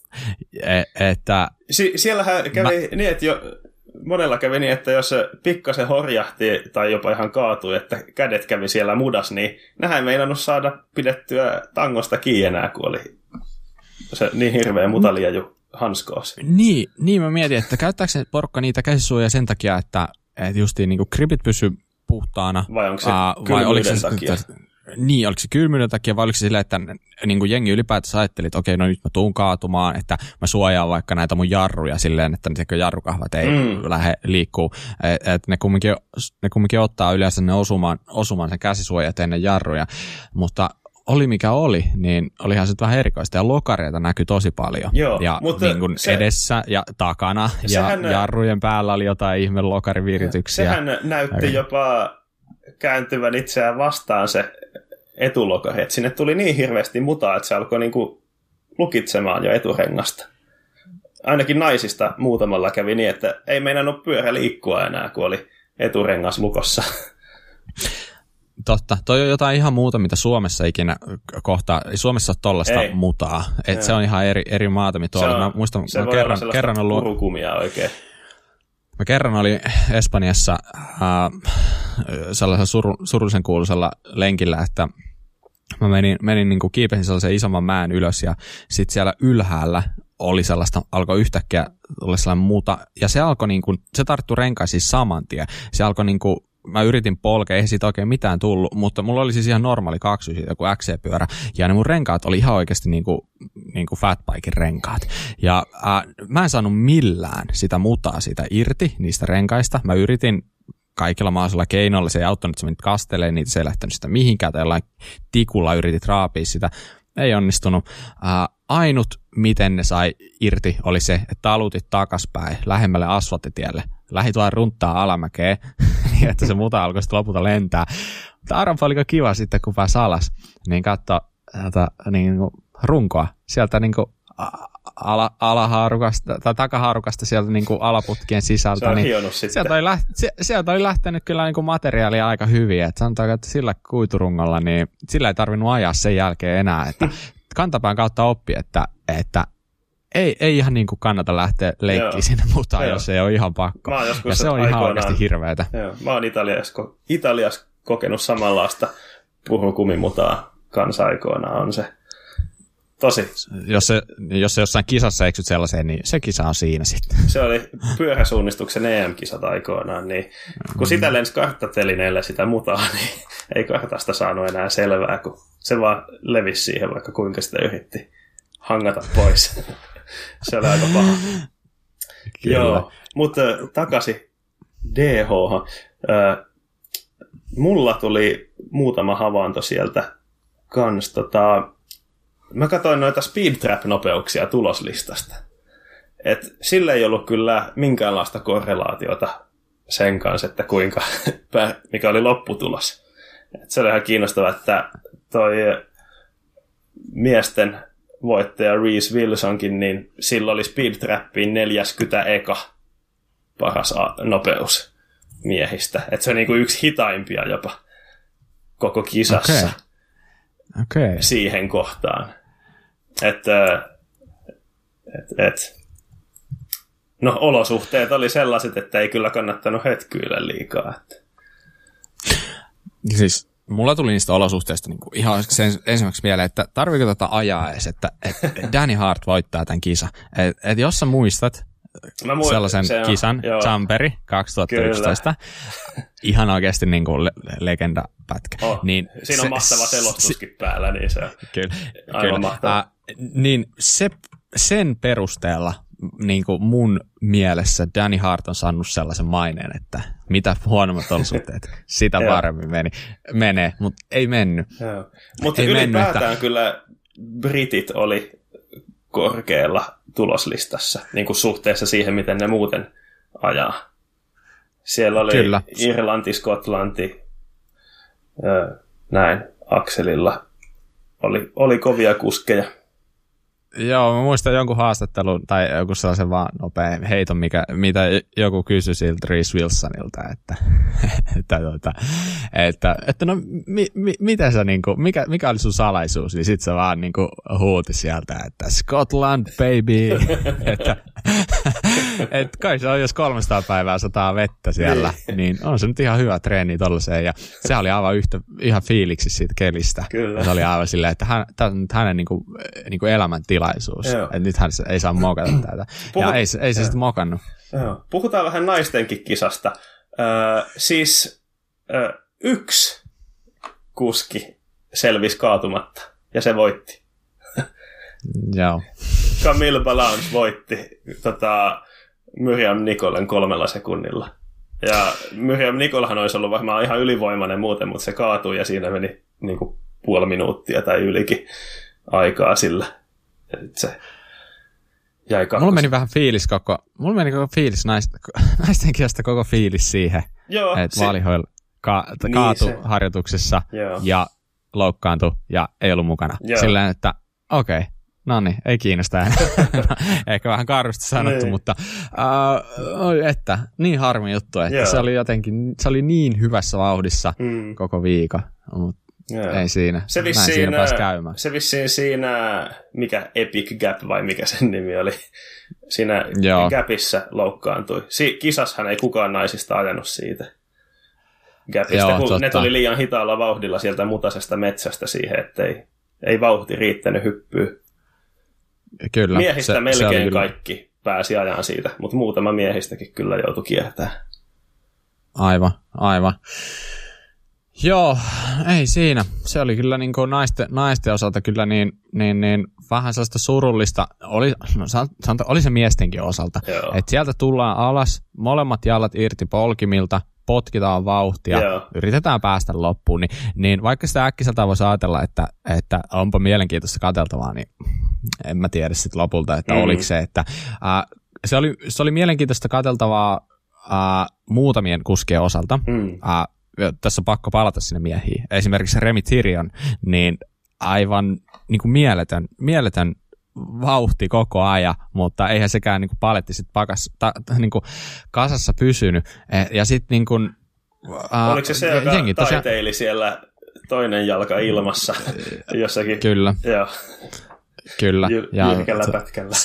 e, että, si- siellähän kävi mä... niin, että jo, monella kävi niin, että jos se pikkasen horjahti tai jopa ihan kaatui, että kädet kävi siellä mudas, niin nähän ei meinannut saada pidettyä tangosta kiinni enää, kun oli se niin hirveä mutaliaju hanskoos. Niin, niin mä mietin, että käyttääkö se porukka niitä käsisuojia sen takia, että, että justiin niin kripit pysy puhtaana. Vai onko se uh, vai oliko se, takia? Niin, oliko se kylmyyden takia vai oliko se silleen, että niin kuin jengi ylipäätänsä ajatteli, että okei, no nyt mä tuun kaatumaan, että mä suojaan vaikka näitä mun jarruja silleen, että ne jarrukahvat ei mm. lähde liikkuu. Et, et ne, kumminkin, ne kumminkin ottaa yleensä ne osumaan, osumaan sen käsisuojat ennen jarruja, mutta oli mikä oli, niin olihan se vähän erikoista. Ja lokareita näkyi tosi paljon. Joo, ja mutta niin kuin se, edessä ja takana sehän, ja jarrujen päällä oli jotain ihme lokarivirityksiä. Sehän näytti jopa kääntyvän itseään vastaan se etulokari. Et sinne tuli niin hirveästi mutaa, että se alkoi niin kuin lukitsemaan jo eturengasta. Ainakin naisista muutamalla kävi niin, että ei meinannut pyörä liikkua enää, kun oli eturengas lukossa. Totta. Toi on jotain ihan muuta, mitä Suomessa ikinä kohtaa. Suomessa on tollasta Ei. mutaa. Et se on ihan eri, eri maata, mitä tuolla. Mä muistan, se mä kerran, kerran ollut... oikein. Mä kerran olin Espanjassa äh, sellaisella suru, surullisen kuuluisella lenkillä, että mä menin, menin niin kuin kiipesin sellaisen isomman mäen ylös ja sitten siellä ylhäällä oli sellaista, alkoi yhtäkkiä olla sellainen muuta, ja se alkoi niin kuin, se tarttu renkaisiin saman tien. Se alkoi niin kuin mä yritin polkea, ei siitä oikein mitään tullut, mutta mulla oli siis ihan normaali kaksi siitä kuin XC-pyörä, ja ne mun renkaat oli ihan oikeasti niin kuin, niin kuin fatbiken renkaat. Ja äh, mä en saanut millään sitä mutaa siitä irti, niistä renkaista. Mä yritin kaikilla mahdollisilla keinoilla, se ei auttanut, että se menit kasteleen niitä, se ei lähtenyt sitä mihinkään, tai jollain tikulla yritit raapia sitä, ei onnistunut. Äh, ainut, miten ne sai irti, oli se, että talutit takaspäin lähemmälle asfalttitielle, lähit vaan runttaa alamäkeä, niin että se muta alkoi sitten lopulta lentää. Mutta arvoa oliko kiva sitten, kun pääsi alas, niin katso niin runkoa sieltä niin kuin ala, alahaarukasta tai takahaarukasta sieltä niin kuin alaputkien sisältä. Se on niin sieltä, oli läht, sieltä oli lähtenyt kyllä niin kuin materiaalia aika hyvin. Että sanotaan, että sillä kuiturungolla, niin sillä ei tarvinnut ajaa sen jälkeen enää. Että kantapään kautta oppi, että, että ei, ei ihan niin kuin kannata lähteä leikkiin sinne mutaan, joo. jos ei ole ihan pakko. Ja se on ihan oikeasti hirveätä. Joo. Mä oon Italiassa, Italiassa kokenut samanlaista puhukumimutaa kanssa aikoinaan. On se Tosi. Jos se, jos se jossain kisassa eksyt sellaiseen, niin se kisa on siinä sitten. Se oli pyöräsuunnistuksen EM-kisat aikoinaan, niin kun sitä lensi karttatelineellä sitä mutaa, niin ei kartasta saanut enää selvää, kun se vaan levisi siihen, vaikka kuinka sitä yritti hangata pois. se oli aika paha. Kyllä. Joo, mutta takaisin DH. Mulla tuli muutama havainto sieltä kans. Tota, mä katsoin noita speed trap-nopeuksia tuloslistasta. Et sillä ei ollut kyllä minkäänlaista korrelaatiota sen kanssa, että kuinka, mikä oli lopputulos. Et se oli ihan kiinnostavaa, että toi miesten voittaja Reese Wilsonkin, niin sillä oli Speed Trappiin 40 eka paras nopeus miehistä. Et se on niinku yksi hitaimpia jopa koko kisassa okay. Okay. siihen kohtaan. Että et, et. No olosuhteet oli sellaiset, että ei kyllä kannattanut hetkyillä liikaa. Että. Siis mulla tuli niistä olosuhteista niin kuin ihan sen, ensimmäiseksi mieleen, että tarviiko tätä ajaa edes, että, että Danny Hart voittaa tämän kisa. Et, et jos sä muistat Mä muistan, sellaisen se on, kisan, joo. Jumperi 2011, Kyllä. ihan oikeasti niin kuin le- legendapätkä. Oh, niin siinä on se, mahtava selostuskin se, päällä, niin se on kyllä, aivan kyllä. mahtava. Äh, niin se, sen perusteella niin kuin mun mielessä Danny Hart on saanut sellaisen maineen, että mitä huonommat olosuhteet, sitä paremmin meni, menee, mutta ei mennyt. Mutta ylipäätään mennyt, että... kyllä britit oli korkealla tuloslistassa niin kuin suhteessa siihen, miten ne muuten ajaa. Siellä oli kyllä. Irlanti, Skotlanti, näin akselilla. Oli, oli kovia kuskeja. Joo, mä muistan jonkun haastattelun tai joku sellaisen vaan nopean heiton, mikä, mitä joku kysyi siltä Reese Wilsonilta, että, että, tuota, että, että no mi, mi, miten sä, niin kuin, mikä, mikä oli sun salaisuus, niin sit se vaan niin kuin, huuti sieltä, että Scotland baby, että, että kai se on jos 300 päivää sataa vettä siellä, niin, niin on se nyt ihan hyvä treeni tollaiseen ja se oli aivan yhtä, ihan fiiliksi siitä kelistä. Kyllä. Se oli aivan silleen, että hän, tämä on hänen niin kuin, niin kuin elämäntila tilaisuus. Että nythän se ei saa mokata tätä. Puhut... Ja ei, ei se sitten mokannut. Joo. Puhutaan vähän naistenkin kisasta. Ö, siis ö, yksi kuski selvisi kaatumatta, ja se voitti. Joo. Camille Balance voitti tota, Miriam Nikolen kolmella sekunnilla. Ja Miriam Nikolahan olisi ollut varmaan ihan ylivoimainen muuten, mutta se kaatui ja siinä meni niin kuin puoli minuuttia tai ylikin aikaa sillä. Se jäi kakkos. Mulla meni vähän fiilis koko, mulla meni koko fiilis naisten, naisten koko fiilis siihen, Joo, että Vaalihoil ka, niin kaatu se. harjoituksessa Joo. ja loukkaantui ja ei ollut mukana. Joo. Silleen, että okei, okay, no niin, ei kiinnosta enää. ehkä vähän karusti sanottu, niin. mutta uh, että niin harmi juttu, että Joo. se oli jotenkin, se oli niin hyvässä vauhdissa mm. koko viikon, mutta Joo. Ei siinä. Se vissiin, siinä pääsi käymään. Se vissiin siinä, mikä Epic Gap vai mikä sen nimi oli, siinä Joo. Gapissa loukkaantui. Si- kisashan ei kukaan naisista ajanut siitä Gapista, Joo, kun totta. ne tuli liian hitaalla vauhdilla sieltä mutasesta metsästä siihen, että ei, vauhti riittänyt hyppyy. Kyllä. Miehistä se, melkein se kaikki pääsi ajan siitä, mutta muutama miehistäkin kyllä joutui kiertämään. Aivan, aivan. Joo, ei siinä. Se oli kyllä niin kuin naisten, naisten osalta kyllä niin, niin, niin vähän sellaista surullista. Oli, no, sanota, oli se miestenkin osalta. Että sieltä tullaan alas, molemmat jalat irti polkimilta, potkitaan vauhtia, Joo. yritetään päästä loppuun, niin, niin vaikka sitä äkkiseltä voisi ajatella, että, että onpa mielenkiintoista katseltavaa, niin en mä tiedä sitten lopulta, että mm. oliko se, että äh, se, oli, se oli mielenkiintoista katseltavaa äh, muutamien kuskien osalta. Mm. Äh, tässä on pakko palata sinne miehiin. Esimerkiksi Remi Tyrion, niin aivan niin kuin mieletön, mieletön vauhti koko ajan, mutta eihän sekään niin kuin paletti sit pakas, ta, niin kuin kasassa pysynyt. E, ja sitten niin kuin, uh, Oliko se se, joka jengi, taiteili siellä toinen jalka ilmassa jossakin? Kyllä. Joo. Kyllä. Ja, jyrkällä pätkällä.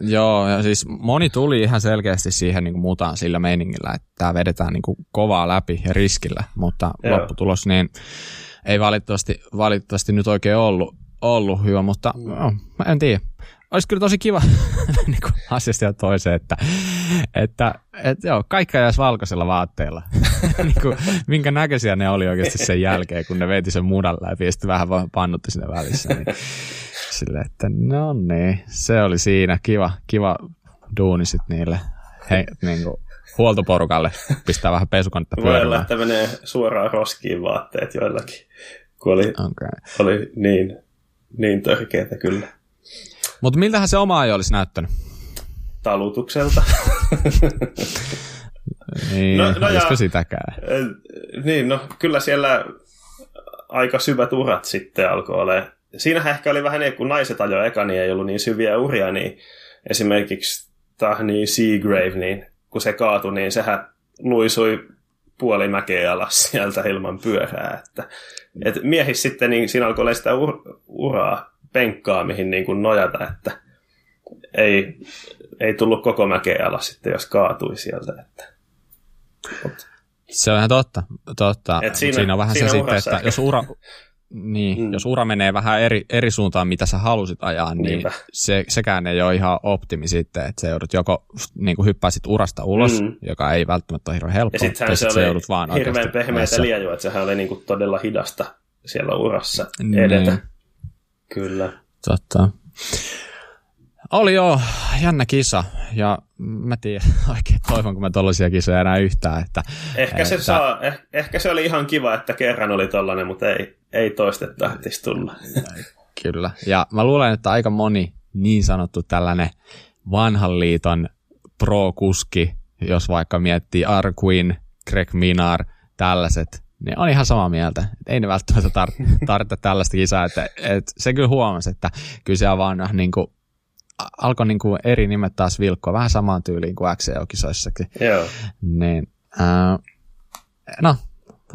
Joo, ja siis moni tuli ihan selkeästi siihen niin kuin mutaan sillä meiningillä, että tämä vedetään niin kuin kovaa läpi ja riskillä, mutta Joo. lopputulos niin ei valitettavasti, valitettavasti nyt oikein ollut, ollut hyvä, mutta no, mä en tiedä. Olisi kyllä tosi kiva niin kuin asiasta ja toiseen, että, että, että joo, kaikki jäisi valkoisella vaatteilla. niin kuin, minkä näköisiä ne oli oikeasti sen jälkeen, kun ne veti sen mudan läpi ja sitten vähän pannutti sinne välissä. Niin, sille, että no niin, se oli siinä kiva, kiva duuni sitten niille he, niin kuin, huoltoporukalle pistää vähän pesukonetta pyörimään. Voi olla, että menee suoraan roskiin vaatteet joillakin, kun oli, okay. oli niin, niin törkeätä kyllä. Mutta miltähän se oma ajo olisi näyttänyt? Talutukselta. niin, no, no ja, sitäkään? Niin, no kyllä siellä aika syvät urat sitten alkoi olemaan. Siinähän ehkä oli vähän niin, kun naiset ajoivat eka, niin ei ollut niin syviä uria, niin esimerkiksi Tahni Seagrave, niin kun se kaatui, niin sehän luisui puoli mäkeä alas sieltä ilman pyörää. Että, et miehis sitten, niin siinä alkoi olla sitä ur- uraa, penkkaa, mihin niin kuin nojata, että ei, ei tullut koko mäkeä alas sitten, jos kaatui sieltä. Että. Se on ihan totta. totta. Et siinä, siinä on vähän siinä se sitten, että jos ura, niin, mm. jos ura menee vähän eri, eri suuntaan, mitä sä halusit ajaa, niin se, sekään ei ole ihan optimi sitten, että se joudut joko niin kuin hyppäisit urasta ulos, mm. joka ei välttämättä ole hirveän helppoa, ja tai sit se, se joudut vaan hirveän pehmeätä liejua, että sehän oli niin kuin todella hidasta siellä urassa edetä. Niin. Kyllä. Totta. Oli jo jännä kisa, ja mä tiedän oikein toivon, kun mä tollaisia kisoja enää yhtään. Että, ehkä, että... Se saa, eh, ehkä se oli ihan kiva, että kerran oli tollainen, mutta ei, ei toistetta ehtisi tulla. Kyllä, ja mä luulen, että aika moni niin sanottu tällainen vanhan liiton pro-kuski, jos vaikka miettii Arquin, Greg Minar, tällaiset, niin on ihan samaa mieltä. Ei ne välttämättä tar- tarvitse tällaista kisaa. Että, että se kyllä huomasi, että kyllä se vaan niin kuin, alkoi niin kuin eri nimet taas vilkkoa vähän samaan tyyliin kuin XCO-kisoissakin. Joo. Niin, äh, no,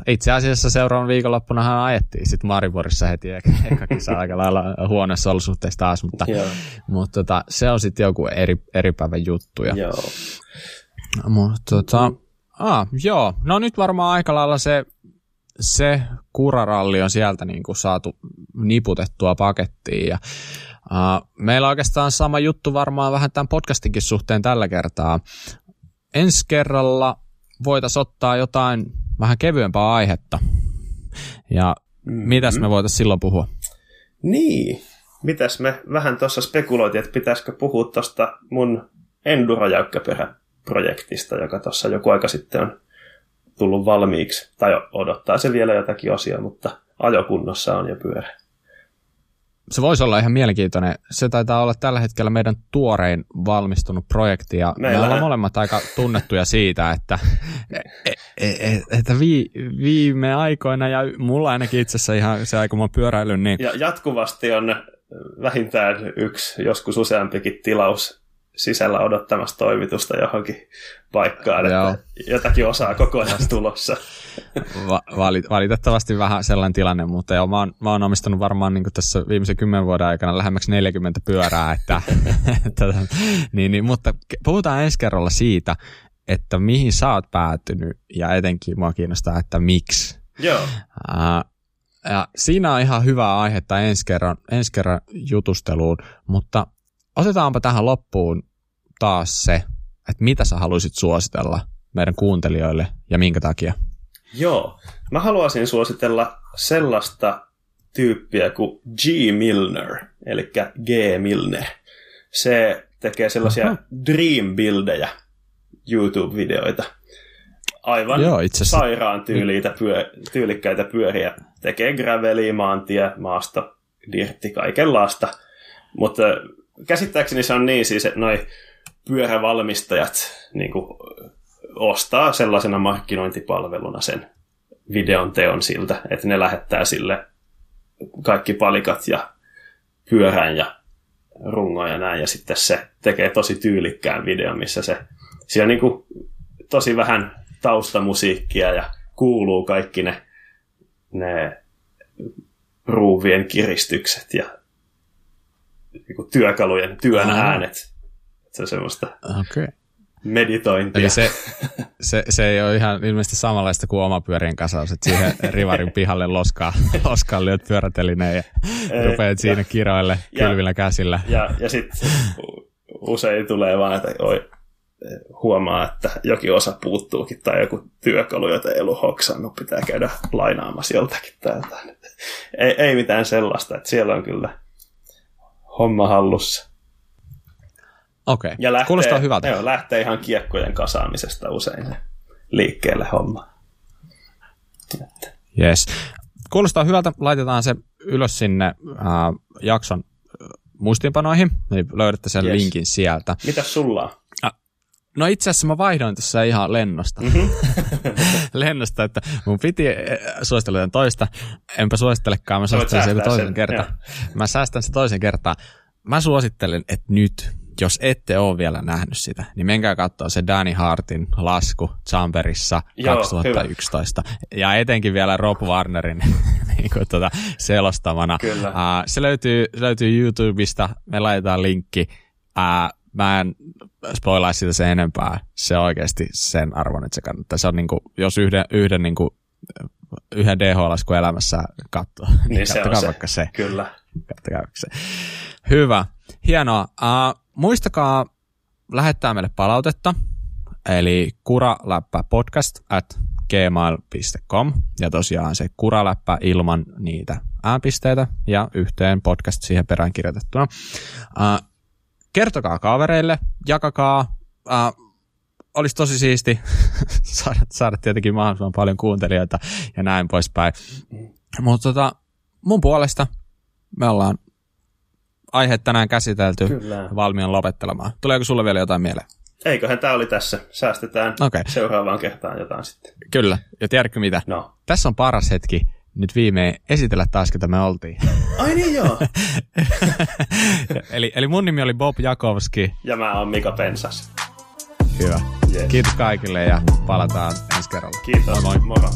itse asiassa seuraavan viikonloppunahan ajettiin sitten Mariborissa heti eka, eka kisa aika lailla huonossa olosuhteissa taas, mutta, mutta tota, se on sitten joku eri, eri päivän juttu. Ja, joo. Mutta tota, ah, joo, no nyt varmaan aika lailla se se kuraralli on sieltä niin kuin saatu niputettua pakettiin. Ja, uh, meillä on oikeastaan sama juttu varmaan vähän tämän podcastinkin suhteen tällä kertaa. Ensi kerralla voitaisiin ottaa jotain vähän kevyempää aihetta. Ja mm-hmm. mitäs me voitaisiin silloin puhua? Niin, mitäs me vähän tuossa spekuloitiin, että pitäisikö puhua tuosta mun Enduro-jäykkäperä-projektista, joka tuossa joku aika sitten on tullut valmiiksi, tai odottaa se vielä jotakin osia, mutta ajokunnossa on jo pyörä. Se voisi olla ihan mielenkiintoinen. Se taitaa olla tällä hetkellä meidän tuorein valmistunut projekti, ja Meillä... me ollaan molemmat aika tunnettuja siitä, että, e, e, e, että vi, viime aikoina, ja mulla ainakin itse asiassa ihan se aika mä pyöräilyn, niin... Ja jatkuvasti on vähintään yksi, joskus useampikin tilaus sisällä odottamassa toimitusta johonkin paikkaan, Joo. että jotakin osaa koko ajan tulossa. Va- valitettavasti vähän sellainen tilanne, mutta joo, mä oon, mä oon omistanut varmaan niin tässä viimeisen kymmenen vuoden aikana lähemmäksi 40 pyörää, että, että niin, niin, mutta puhutaan ensi kerralla siitä, että mihin sä oot päätynyt ja etenkin mua kiinnostaa, että miksi. Joo. Uh, ja siinä on ihan hyvä aihetta ensi kerran, ensi kerran jutusteluun, mutta otetaanpa tähän loppuun taas se, että mitä sä haluaisit suositella meidän kuuntelijoille ja minkä takia? Joo, mä haluaisin suositella sellaista tyyppiä kuin G. Milner, eli G. Milner. Se tekee sellaisia uh-huh. dream-bildejä YouTube-videoita. Aivan Joo, itse sairaan tyyliitä pyö, tyylikkäitä pyöriä. Tekee graveliä, maantie, maasto, dirtti, kaikenlaista. Mutta käsittääkseni se on niin siis, että noi pyörävalmistajat niin kuin, ostaa sellaisena markkinointipalveluna sen videon teon siltä, että ne lähettää sille kaikki palikat ja pyörän ja rungon ja näin, ja sitten se tekee tosi tyylikkään videon, missä se, siellä niin kuin tosi vähän taustamusiikkia ja kuuluu kaikki ne, ne ruuvien kiristykset ja niin työkalujen työn Aha. äänet. Se on semmoista. Okay. meditointia. Eli se, se, se ei ole ihan ilmeisesti samanlaista kuin oma pyörien kasaus, että siihen rivarin pihalle loskaa, loskaa lyöt pyörätelineen ja rupeat siinä ja, kiroille kylvillä käsillä. Ja, ja sitten usein tulee vaan, että oi, huomaa, että jokin osa puuttuukin tai joku työkalu, jota ei ollut hoksannut, pitää käydä lainaamassa joltakin täältä. Ei, ei mitään sellaista, että siellä on kyllä homma hallussa. Okei, okay. ja lähtee, kuulostaa hyvältä. Joo, lähtee ihan kiekkojen kasaamisesta usein se liikkeelle homma. Yes. Kuulostaa hyvältä. Laitetaan se ylös sinne äh, jakson muistiinpanoihin, niin löydätte sen yes. linkin sieltä. Mitä sulla on? No itse asiassa mä vaihdoin tässä ihan lennosta. Mm-hmm. lennosta, että mun piti eh, suositella jotain toista. Enpä suosittelekaan, mä suosittelen sen toisen kertaan. Mä säästän sen toisen kertaan. Mä suosittelen, että nyt, jos ette ole vielä nähnyt sitä, niin menkää katsoa se Danny Hartin lasku Chamberissa 2011. Hyvä. Ja etenkin vielä Rob Warnerin niin kuin, tuota, selostamana. Kyllä. Uh, se, löytyy, se löytyy YouTubesta, me laitetaan linkki. Uh, mä en spoilaa sitä sen enempää. Se on oikeasti sen arvon, että se kannattaa. Se on niin kuin, jos yhden, yhden, niin kuin, yhden DH-lasku elämässä katsoo, niin, niin se on se. vaikka se. Kyllä. Kattokaa se. Hyvä. Hienoa. Uh, muistakaa lähettää meille palautetta, eli kuraläppä podcast at gmail.com ja tosiaan se kuraläppä ilman niitä ääpisteitä ja yhteen podcast siihen perään kirjoitettuna. Uh, kertokaa kavereille, jakakaa. Uh, olisi tosi siisti saada, saada tietenkin mahdollisimman paljon kuuntelijoita ja näin poispäin. Mutta tota, mun puolesta me ollaan aiheet tänään käsitelty Kyllä. valmiin lopettelemaan. Tuleeko sulle vielä jotain mieleen? Eiköhän tämä oli tässä. Säästetään okay. seuraavaan kertaan jotain sitten. Kyllä. Ja tiedätkö mitä? No. Tässä on paras hetki nyt viimein esitellä taas, ketä me oltiin. Ai niin joo. eli, eli mun nimi oli Bob Jakowski. Ja mä oon Mika Pensas. Hyvä. Yes. Kiitos kaikille ja palataan ensi kerralla. Kiitos. Moi moi. Moro.